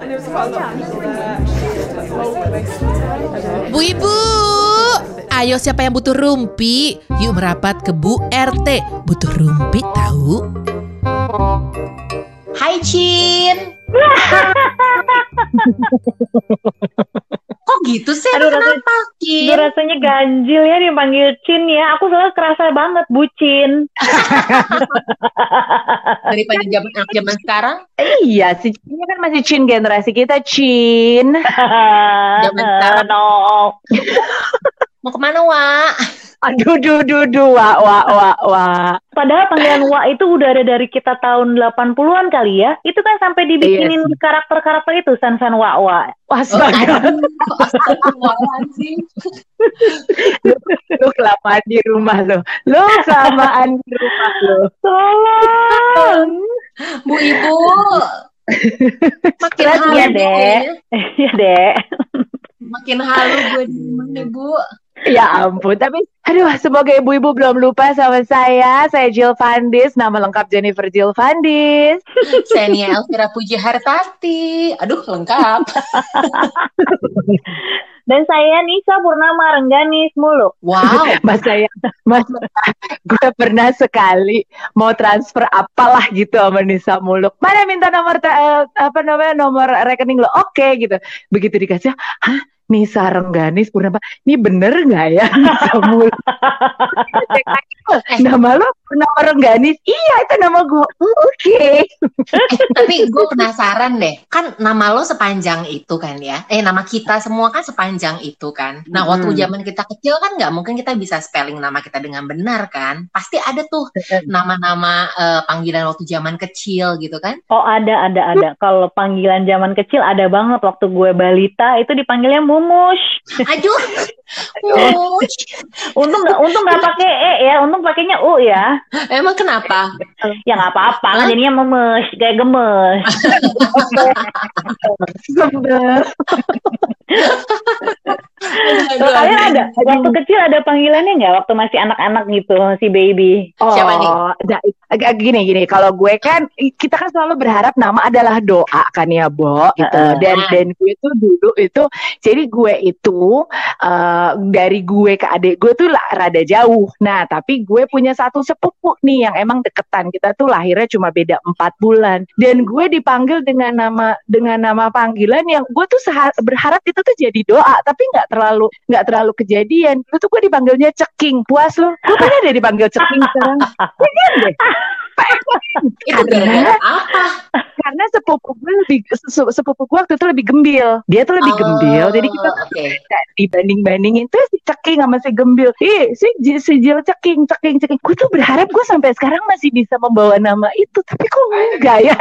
Bu Ibu, ayo siapa yang butuh rumpi? Yuk merapat ke Bu RT. Butuh rumpi tahu? Hai Cin. Kok gitu sih? Aduh, Kenapa Aduh, Cin? rasanya ganjil ya dipanggil Cin ya. Aku soalnya kerasa banget bucin. Daripada zaman anak zaman sekarang. Iya, si Cinnya kan masih Cin generasi kita, Cin. Zaman sekarang. no. Mau ke mana Wak? Aduh, duh, duh, duh, wah, wah, wah, wah. Padahal panggilan Wa itu udah ada dari kita tahun 80-an kali ya. Itu kan sampai dibikinin karakter-karakter itu San-San Wa Wa. Wah, Oh, astaga, lu, lu kelamaan di rumah lo. Lu kelamaan di rumah lo. Tolong. Bu Ibu. Makin halu ya, ya. Iya, Dek. Makin halu gue di rumah nih Bu. Ya ampun, tapi aduh semoga ibu-ibu belum lupa sama saya. Saya Jill Fandis, nama lengkap Jennifer Jill Fandis. Saya Nia Elvira Puji Hartati. Aduh lengkap. Dan saya Nisa Purnama Rengganis mulu. Wow. Mas saya, mas gue pernah sekali mau transfer apalah gitu sama Nisa Muluk. Mana minta nomor eh, apa namanya nomor rekening lo? Oke gitu. Begitu dikasih, hah? Nisa Rengganis Purnama, ini bener nggak ya? Nisa "Oh, nama lo Purnama Rengganis? Iya itu nama gue. "Oh, Oke. Eh, tapi gue penasaran deh, kan nama lo sepanjang itu kan ya? Eh, nama kita semua kan sepanjang itu kan? Nah, waktu Hmm. zaman kita kecil kan nggak mungkin kita bisa spelling nama kita dengan benar kan? Pasti ada tuh nama-nama eh, panggilan waktu zaman kecil gitu kan? Oh ada ada ada. Kalau panggilan zaman kecil ada banget. Waktu gue balita itu dipanggilnya Mumus. Aduh, Wush. Untung nggak untung nggak pakai e ya. Untung pakainya u ya. Emang kenapa? Ya nggak apa-apa kan jadinya memes kayak gemes. Kalau kalian ada waktu kecil ada panggilannya nggak? Waktu masih anak-anak gitu si baby. Oh, Siapa nih? da- agak gini gini. Kalau gue kan kita kan selalu berharap nama adalah doa kan ya, Bo gitu. Dan dan gue tuh dulu itu jadi gue itu eh, dari gue ke adik gue tuh lah rada jauh. Nah, tapi gue punya satu sepupu nih yang emang deketan. Kita tuh lahirnya cuma beda empat bulan. Dan gue dipanggil dengan nama dengan nama panggilan yang gue tuh berharap itu tuh jadi doa, tapi nggak terlalu nggak terlalu kejadian. Dulu tuh gue dipanggilnya ceking. Puas lo? Gue pengen deh dipanggil ceking sekarang. Pengen deh. Itu gara-gara apa? Karena sepupu gue lebih se- sepupu gue waktu itu lebih gembil. Dia tuh lebih Oh, gembil. Jadi kita kayak dibanding-bandingin tuh si ceking sama si gembil. Ih, si, si Jil ceking, ceking, ceking. Gue tuh berharap gue sampai sekarang masih bisa membawa nama itu. Tapi kok enggak ya?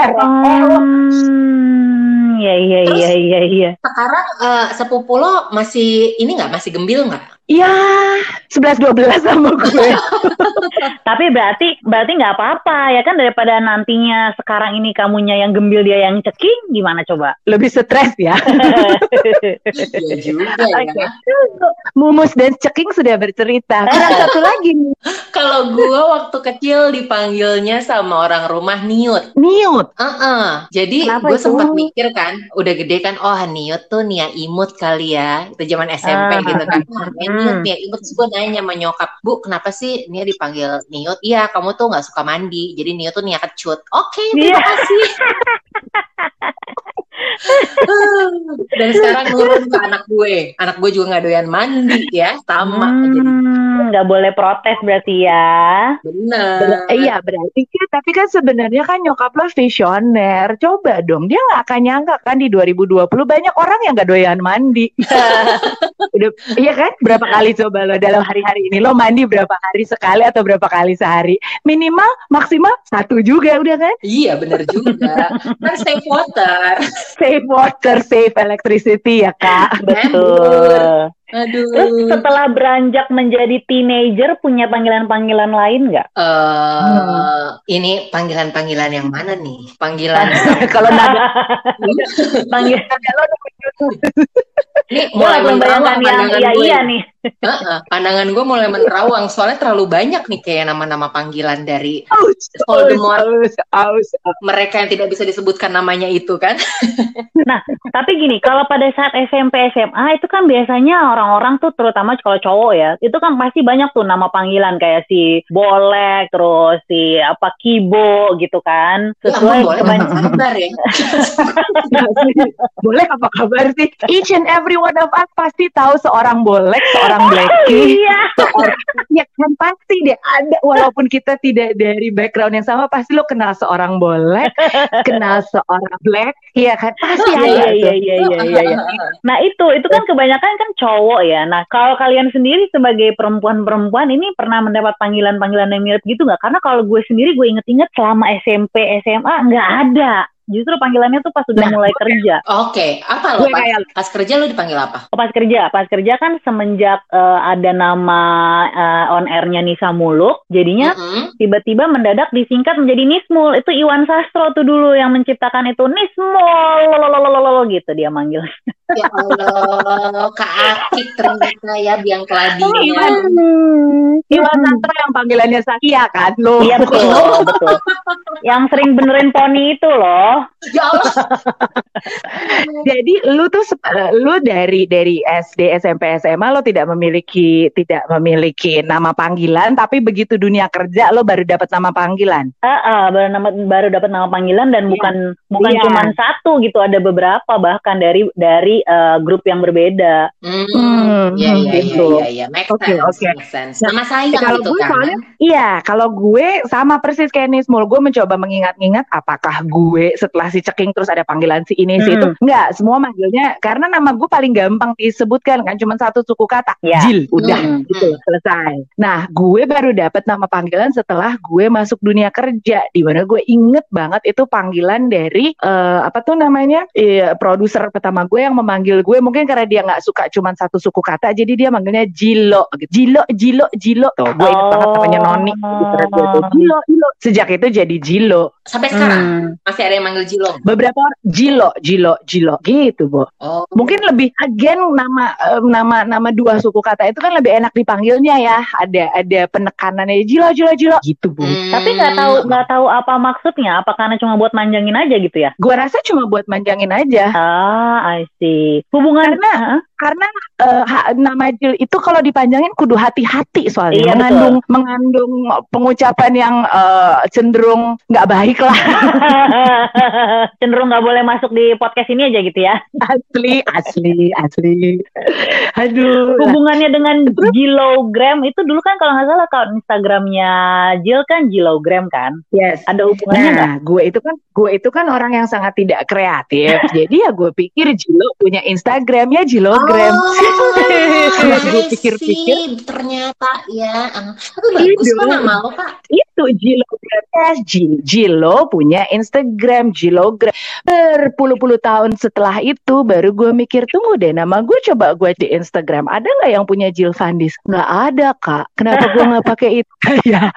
Hmm, ya iya Terus? iya iya iya. Sekarang eh, sepupu lo masih ini nggak? Masih gembil nggak? Ya, 11-12 sama gue. Tapi berarti berarti nggak apa-apa ya kan daripada nantinya sekarang ini kamunya yang gembil dia yang ceking gimana coba? Lebih stres ya. Iya juga ya. Oke. Mumus dan ceking sudah bercerita. Kurang satu lagi nih. Kalau gue waktu kecil dipanggilnya sama orang rumah Niut. Niut. Heeh. Jadi gue sempat mikir kan, udah gede kan, oh Niut tuh Nia Imut kali ya. Itu zaman SMP Ah. gitu kan. Hmm. Nia Imut. Terus gue nanya sama nyokap, Bu, kenapa sih Nia dipanggil Niut? Iya, kamu tuh nggak suka mandi. Jadi Niut tuh Nia kecut. Oke, terima Iya. kasih. Dan sekarang nurun ke anak gue. Anak gue juga nggak doyan mandi ya, sama. Jadi Hmm, nggak boleh protes berarti ya. bener. Ber- iya berarti kan tapi kan sebenarnya kan nyokap lo visioner coba dong dia nggak akan nyangka kan di 2020 banyak orang yang nggak doyan mandi udah iya kan berapa kali coba lo dalam hari-hari ini lo mandi berapa hari sekali atau berapa kali sehari minimal maksimal satu juga udah kan Iya, bener juga. Kan save water. Save water save electricity ya kak Betul. Aduh. Terus setelah beranjak menjadi teenager punya panggilan-panggilan lain nggak? eh ini panggilan-panggilan yang mana nih? Panggilan kalau nada Panggil nada lo ini mulai langsung menambah bayangkan yang iya iya nih. Pandangan gue mulai menerawang soalnya terlalu banyak nih kayak nama-nama panggilan dari Aus, Voldemort. aus, aus, aus. mereka yang tidak bisa disebutkan namanya itu kan. Tapi gini, kalau pada saat SMP SMA itu kan biasanya orang-orang tuh terutama kalau cowok ya, itu kan pasti banyak tuh nama panggilan kayak si Bolek, terus si apa Kibo gitu kan. Ya ampun, Sesuai boleh kebanyakan banyak kabar ya. boleh apa kabar sih? Each and every one of us pasti tahu seorang bolek, seorang blacky, Iya. seorang ya kan pasti deh ada walaupun kita tidak dari background yang sama pasti lo kenal seorang bolek, kenal seorang black, iya kan pasti Iya ada iya tuh. iya iya iya iya. Nah itu itu kan kebanyakan kan cowok ya. Nah kalau kalian sendiri sebagai perempuan-perempuan ini pernah mendapat panggilan-panggilan yang mirip gitu nggak? Karena kalau gue sendiri gue inget-inget selama SMP SMA nggak ada. Justru panggilannya tuh pas udah Nah, mulai kerja. Oke, apa lo pas, kayak pas kerja lo dipanggil apa? Oh, pas kerja, pas kerja kan semenjak eh, ada nama eh, on airnya Nisa Muluk, jadinya Mm-mm. tiba-tiba mendadak disingkat menjadi Nismul. Itu Iwan Sastro tuh dulu yang menciptakan itu Nismul, lololololol gitu dia manggil. Ya Allah, Kak Akik ternyata ya biang keladinya. Iwan Sastro yang panggilannya Sakia kan lo. Iya betul, betul. Yang sering benerin poni itu loh. Ya Allah. Jadi lu tuh lu dari dari SD SMP SMA lo tidak memiliki tidak memiliki nama panggilan tapi begitu dunia kerja lo baru dapat nama panggilan. Ah, ah, baru nama baru dapat nama panggilan dan Iya. bukan bukan Iya. cuma satu gitu, ada beberapa bahkan dari dari eh, grup yang berbeda. Hmm, Hmm, ya ya gitu. ya ya ya, make sense. Nah, Nama sayang kalau gitu gue kan. soalnya- Iya, kalau gue sama persis kayak Nismul, gue mencoba mengingat-ingat apakah gue setelah si ceking terus ada panggilan si ini si itu. Hmm. Enggak, semua manggilnya karena nama gue paling gampang disebutkan kan cuma satu suku kata, Ya. Jil, udah Hmm, gitu selesai. Nah, gue baru dapat nama panggilan setelah gue masuk dunia kerja di mana gue inget banget itu panggilan dari eh, apa tuh namanya? Iya, produser pertama gue yang memanggil gue mungkin karena dia nggak suka cuma satu suku kata jadi dia manggilnya Jilo gitu. Jilo, Jilo, Jilo. Tuh, gue inget banget namanya Noni. gue tuh. Jilo, Jilo. Sejak itu jadi Jilo. Sampai sekarang Hmm. masih ada yang manggil Jilong. Beberapa orang Jilo, Jilo, Jilo gitu, Bo. Oh, Mungkin lebih again nama nama nama dua suku kata itu kan lebih enak dipanggilnya ya. Ada ada penekanannya Jilo, Jilo, Jilo gitu, Bu. hmm. Tapi nggak tahu nggak tahu apa maksudnya. Apa karena cuma buat manjangin aja gitu ya? Gua rasa cuma buat manjangin aja. Ah, I see. Hubungan Karena- Hah? Karena ha- nama Jil itu kalau dipanjangin kudu hati-hati soalnya Iya, mengandung mengandung pengucapan yang eh, cenderung nggak baik lah. cenderung nggak boleh masuk di podcast ini aja gitu ya. asli, asli, asli. Aduh. Hubungannya dengan Gilogram itu dulu kan kalau nggak salah kalau Instagramnya Jill kan Gilogram kan. Yes. Ada hubungannya? Nah, gue itu kan gue itu kan orang yang sangat tidak kreatif. Jadi ya gue pikir Jilo punya Instagram ya Jilogram. Oh, gue I pikir-pikir, ternyata ya. Bagus Iya kok dong. nama lo, Kak. Itu Jilogram. Yes, Jil- Jilo punya Instagram Jilogram. Berpuluh-puluh tahun setelah itu baru gue mikir tunggu deh nama gue coba gue di Instagram. Ada nggak yang punya Jill Fandis? Nggak ada kak. Kenapa gue nggak pakai itu? ya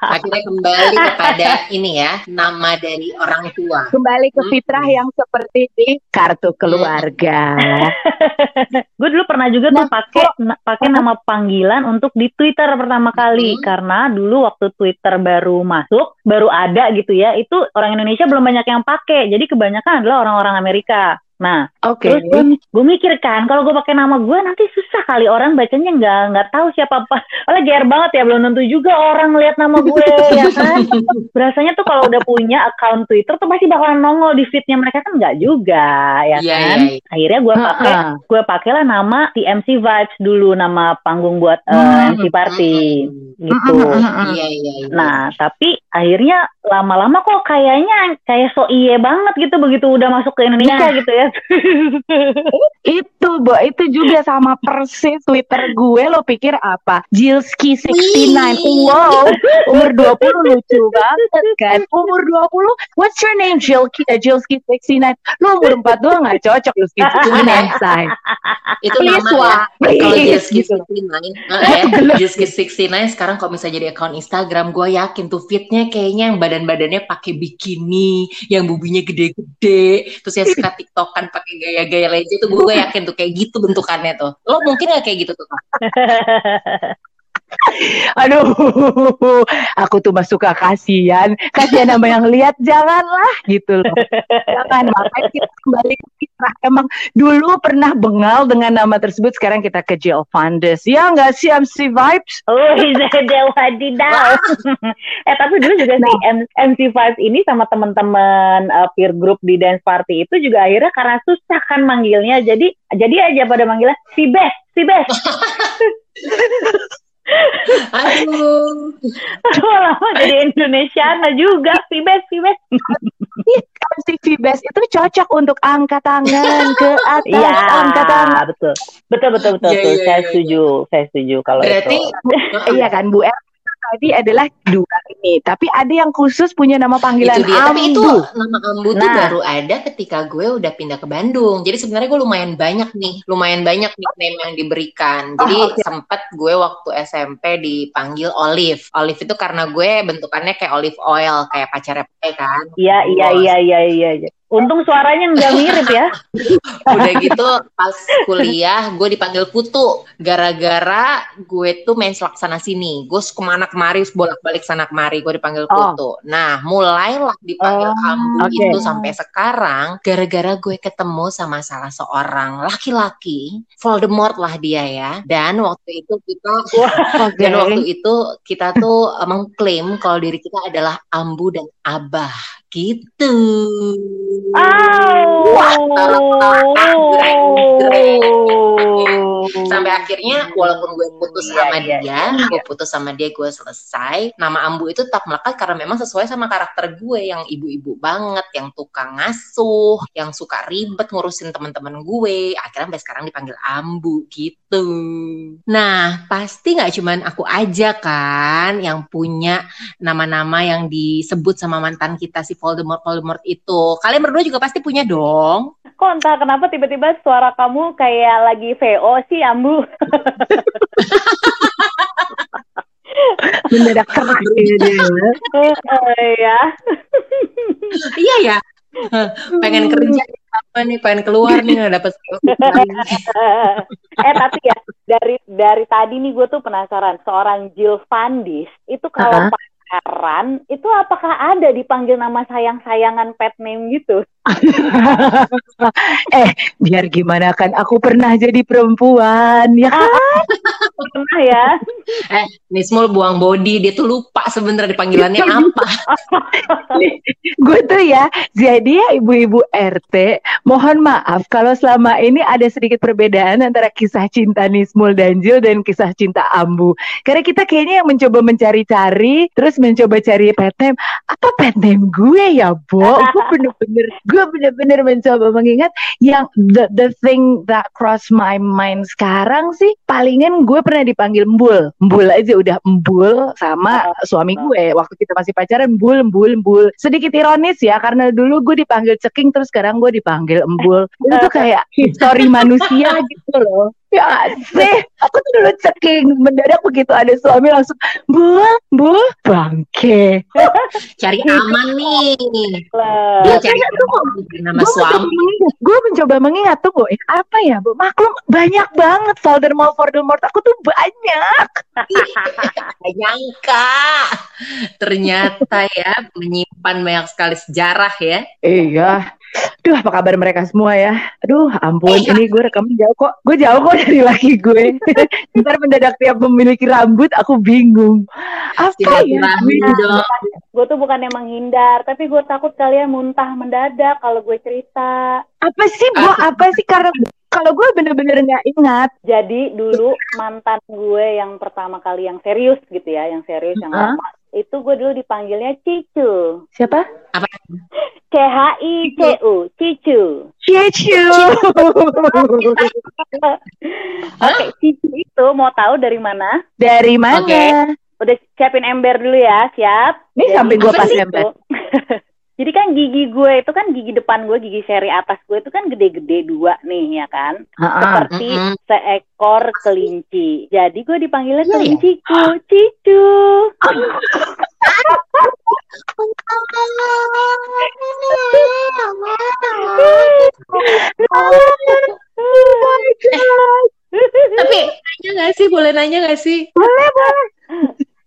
Akhirnya kembali kepada ini ya, nama dari orang tua. kembali ke Hmm. fitrah yang seperti di kartu keluarga. Gue dulu pernah juga tuh Nah, pakai na- pakai nama panggilan untuk di Twitter pertama kali Hmm. karena dulu waktu Twitter baru masuk, baru ada gitu ya. Itu orang Indonesia belum banyak yang pakai. Jadi kebanyakan adalah orang-orang Amerika. Nah, Oke. terus gue, mikir kan kalau gue pakai nama gue nanti susah kali orang bacanya nggak nggak tahu siapa apa. Oleh GR banget ya belum tentu juga orang lihat nama gue ya kan. Berasanya tuh kalau udah punya account Twitter tuh pasti bakalan nongol di feednya mereka kan nggak juga ya Iya, kan. iya, iya. Akhirnya gue pakai gue pakailah nama TMC Vibes dulu nama panggung buat eh, Hmm, MC Party Hmm. gitu. Mm-mm. Iya, iya, iya. Nah, tapi akhirnya lama-lama kok kayaknya kayak so iye banget gitu begitu udah masuk ke Indonesia Nah. gitu ya. Itu, Bo, itu juga sama persis Twitter gue lo pikir apa? Jilski 69. Wih. Wow, umur 20 lucu banget kan. Umur 20, what's your name? Jilki, uh, Jilski 69. Lo umur 42 gak cocok lu Jilski 69, say. itu Please, nama ya. Kalau Please, Jiski gitu. 69, eh, ya, Jiski 69 sekarang kalau misalnya jadi account Instagram, gue yakin tuh fitnya kayaknya yang badan-badannya pakai bikini, yang bubinya gede-gede, terus yang suka tiktokan pakai gaya-gaya leje itu gue yakin tuh kayak gitu bentukannya tuh. Lo mungkin nggak kayak gitu tuh? Aduh, aku tuh mah suka kasihan, kasihan sama yang lihat, janganlah gitu loh. Jangan, makanya kita kembali ke fitrah. Emang dulu pernah bengal dengan nama tersebut, sekarang kita ke jail fundes. Ya nggak sih MC Vibes? Oh, Dewa wadidaw. eh tapi dulu juga si M- MC5 ini sama teman-teman uh, peer group di dance party itu juga akhirnya karena susah kan manggilnya. Jadi jadi aja pada manggilnya si Bes, si Bes. Aduh. Lama jadi Indonesiana juga, si Bes, si Bes. MC Vibes itu cocok untuk angkat tangan ke atas, Iya, angkat tangan. betul. Betul, betul, betul. Iya, betul. iya, saya iya, setuju, saya setuju kalau Berarti itu. Iya kan, Bu Er? Tadi adalah dua ini, tapi ada yang khusus punya nama panggilan itu dia. Tapi itu Ambu. nama Ambu tuh Nah. baru ada ketika gue udah pindah ke Bandung. Jadi sebenarnya gue lumayan banyak nih, lumayan banyak nickname yang diberikan. Jadi Oh, oke. sempet gue waktu SMP dipanggil Olive. Olive itu karena gue bentukannya kayak olive oil, kayak pacarnya Pai kan. Iya, iya, iya, iya, iya. Untung suaranya nggak mirip ya. Udah gitu pas kuliah gue dipanggil Putu gara-gara gue tuh main selak sana sini. Gue ke mana kemari bolak-balik sana kemari gue dipanggil Oh. Putu. Nah mulailah dipanggil Oh, Ambu oke. itu sampai sekarang gara-gara gue ketemu sama salah seorang laki-laki Voldemort lah dia ya. Dan waktu itu kita Oke. dan waktu itu kita tuh mengklaim kalau diri kita adalah Ambu dan Abah gitu. sampai akhirnya walaupun gue putus Iya, sama iya, dia, gue putus sama dia, gue selesai. Nama Ambu itu tetap melekat karena memang sesuai sama karakter gue yang ibu-ibu banget, yang tukang ngasuh, yang suka ribet ngurusin teman-teman gue. Akhirnya sampai sekarang dipanggil Ambu gitu. Nah, pasti nggak cuman aku aja kan yang punya nama-nama yang disebut sama mantan kita si Voldemort Voldemort itu. Kalian berdua juga pasti punya dong. Kok entah kenapa tiba-tiba suara kamu kayak lagi VO sih, Ambu. Mendadak keras ya dia. Ya. Iya ya. pengen kerja apa nih pengen keluar nih nggak dapet eh tapi ya dari dari tadi nih gue tuh penasaran seorang Jill Vandis itu kalau Uh-huh. Pacaran itu apakah ada dipanggil nama sayang-sayangan pet name gitu? eh, biar gimana kan aku pernah jadi perempuan ya kan? Pernah ya? Nismul buang body dia tuh lupa sebenarnya panggilannya apa. Gue tuh ya jadi ya ibu-ibu RT mohon maaf kalau selama ini ada sedikit perbedaan antara kisah cinta Nismul dan Jil dan kisah cinta Ambu. Karena kita kayaknya yang mencoba mencari-cari terus mencoba cari pet name apa pet name gue ya Bo? Gue bener-bener gue bener-bener mencoba mengingat yang the, the thing that cross my mind sekarang sih palingan gue pernah dipanggil Mbul. Mbul aja udah Mbul sama suami gue. Waktu kita masih pacaran Mbul Mbul Mbul. Sedikit ironis ya karena dulu gue dipanggil ceking terus sekarang gue dipanggil Embul itu tuh kayak histori manusia gitu loh ya sih. Aku tuh dulu ceking mendadak begitu ada suami langsung Mbul Mbul bangke cari aman nih. Lah. dia cari dengan nama gue mencoba suami. mengingat, gue mencoba mengingat tuh gue apa ya bu? Maklum banyak banget Voldemort Voldemort aku tuh banyak. Nyangka. Ternyata ya menyimpan banyak sekali sejarah ya. Iya Duh, apa kabar mereka semua ya? Aduh, ampun, ini gue rekam jauh kok. Gue jauh kok dari laki gue. Ntar mendadak tiap memiliki rambut, aku bingung. Apa ya? Gue tuh bukannya menghindar, tapi gue takut kalian muntah mendadak kalau gue cerita. Apa sih, Bu? Apa sih? Karena kalau gue bener-bener nggak ingat. Jadi dulu mantan gue yang pertama kali yang serius gitu ya, yang serius yang lama. Itu gue dulu dipanggilnya Cicu. Siapa? C H I C U, Cicu. Cicu. Oke, Cicu itu mau tahu dari mana? dari mana? Oke. Udah siapin ember dulu ya, siap? Ini sampai gue apa pas ember. Jadi kan gigi gue itu kan gigi depan gue, gigi seri atas gue itu kan gede-gede dua nih ya kan, uh -uh, seperti uh -uh. seekor kelinci. Jadi gue dipanggilnya iya. yeah, kelinciku, yeah. cicu. Tapi nanya gak sih? Boleh nanya gak sih? Boleh, boleh.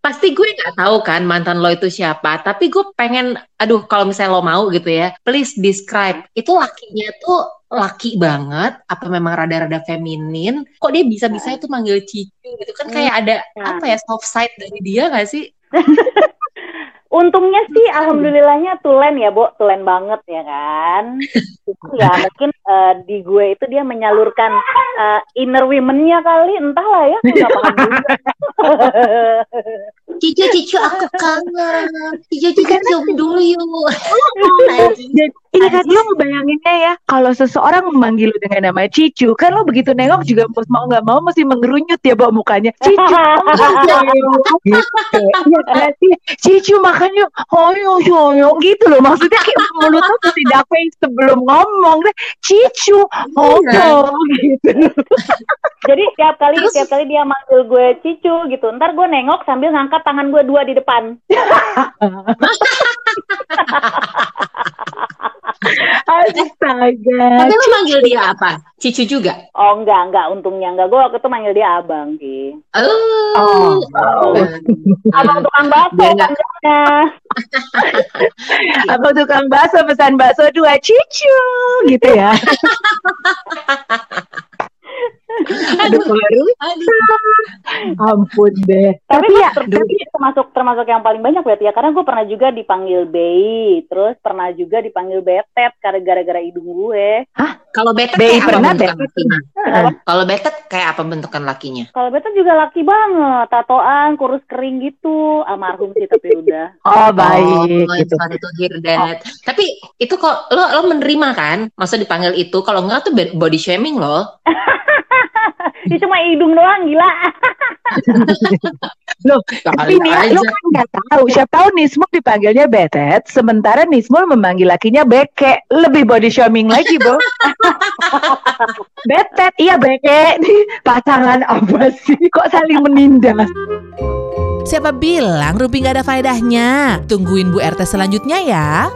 Pasti gue nggak tahu kan mantan lo itu siapa, tapi gue pengen, aduh kalau misalnya lo mau gitu ya, please describe. Itu lakinya tuh laki banget, apa memang rada-rada feminin? Kok dia bisa-bisa itu manggil cicu gitu kan kayak ada Nah. apa ya soft side dari dia gak sih? Untungnya sih alhamdulillahnya tulen ya, Bo. Tulen banget ya kan. ya mungkin eh, di gue itu dia menyalurkan eh, inner women-nya kali, entahlah ya. Aku nggak paham juga. Cicu, cicu aku kangen. Cicu, cicu dulu yuk. Dan ini kan lo ngebayanginnya ya, kalau seseorang memanggil lu dengan nama Cicu, kan lo begitu nengok juga mau nggak mau mesti mengerunyut ya bawa mukanya. Cicu, gitu. Iya? Cicu makan yuk, hoyo hoyo gitu loh. Maksudnya kayak mulut lo mesti dapet sebelum ngomong deh. Cicu, hoyo gitu. Jadi tiap kali Terus- tiap kali dia manggil gue cicu gitu, ntar gue nengok sambil ngangkat tangan gue dua di depan. Astaga. Tapi lo manggil dia apa? Cicu juga? Oh enggak enggak, untungnya enggak. Gue waktu itu manggil dia abang Ki. Oh. Oh. Abang tukang bakso panjangnya. Apa tukang bakso pesan bakso dua cicu gitu ya. Aduh baru Aduh. ampun deh. Tapi, Tapi ya, tapi termasuk termasuk yang paling banyak berarti ya karena gue pernah juga dipanggil Bei, terus pernah juga dipanggil Betet karena gara-gara hidung gue. Kalau betet Bei kayak apa pernah, bentukan betet lakinya? Kenapa? Kalau betet kayak apa bentukan lakinya? Kalau Betet juga laki banget, tatoan, kurus kering gitu, almarhum sih tapi udah. oh baik oh, gitu. sorry to hear that. Tapi itu kok lo lo menerima kan? Masa dipanggil itu? Kalau enggak tuh body shaming loh. Ini cuma hidung doang gila. Loh, tapi nih lo kan nggak tahu. Siapa tahu Nismul dipanggilnya Betet, sementara Nismul memanggil lakinya Beke. Lebih body shaming lagi, Bo. Betet, iya Beke. Nih, pasangan apa sih? Kok saling menindas? Siapa bilang Rumpi nggak ada faedahnya? Tungguin Bu RT selanjutnya ya.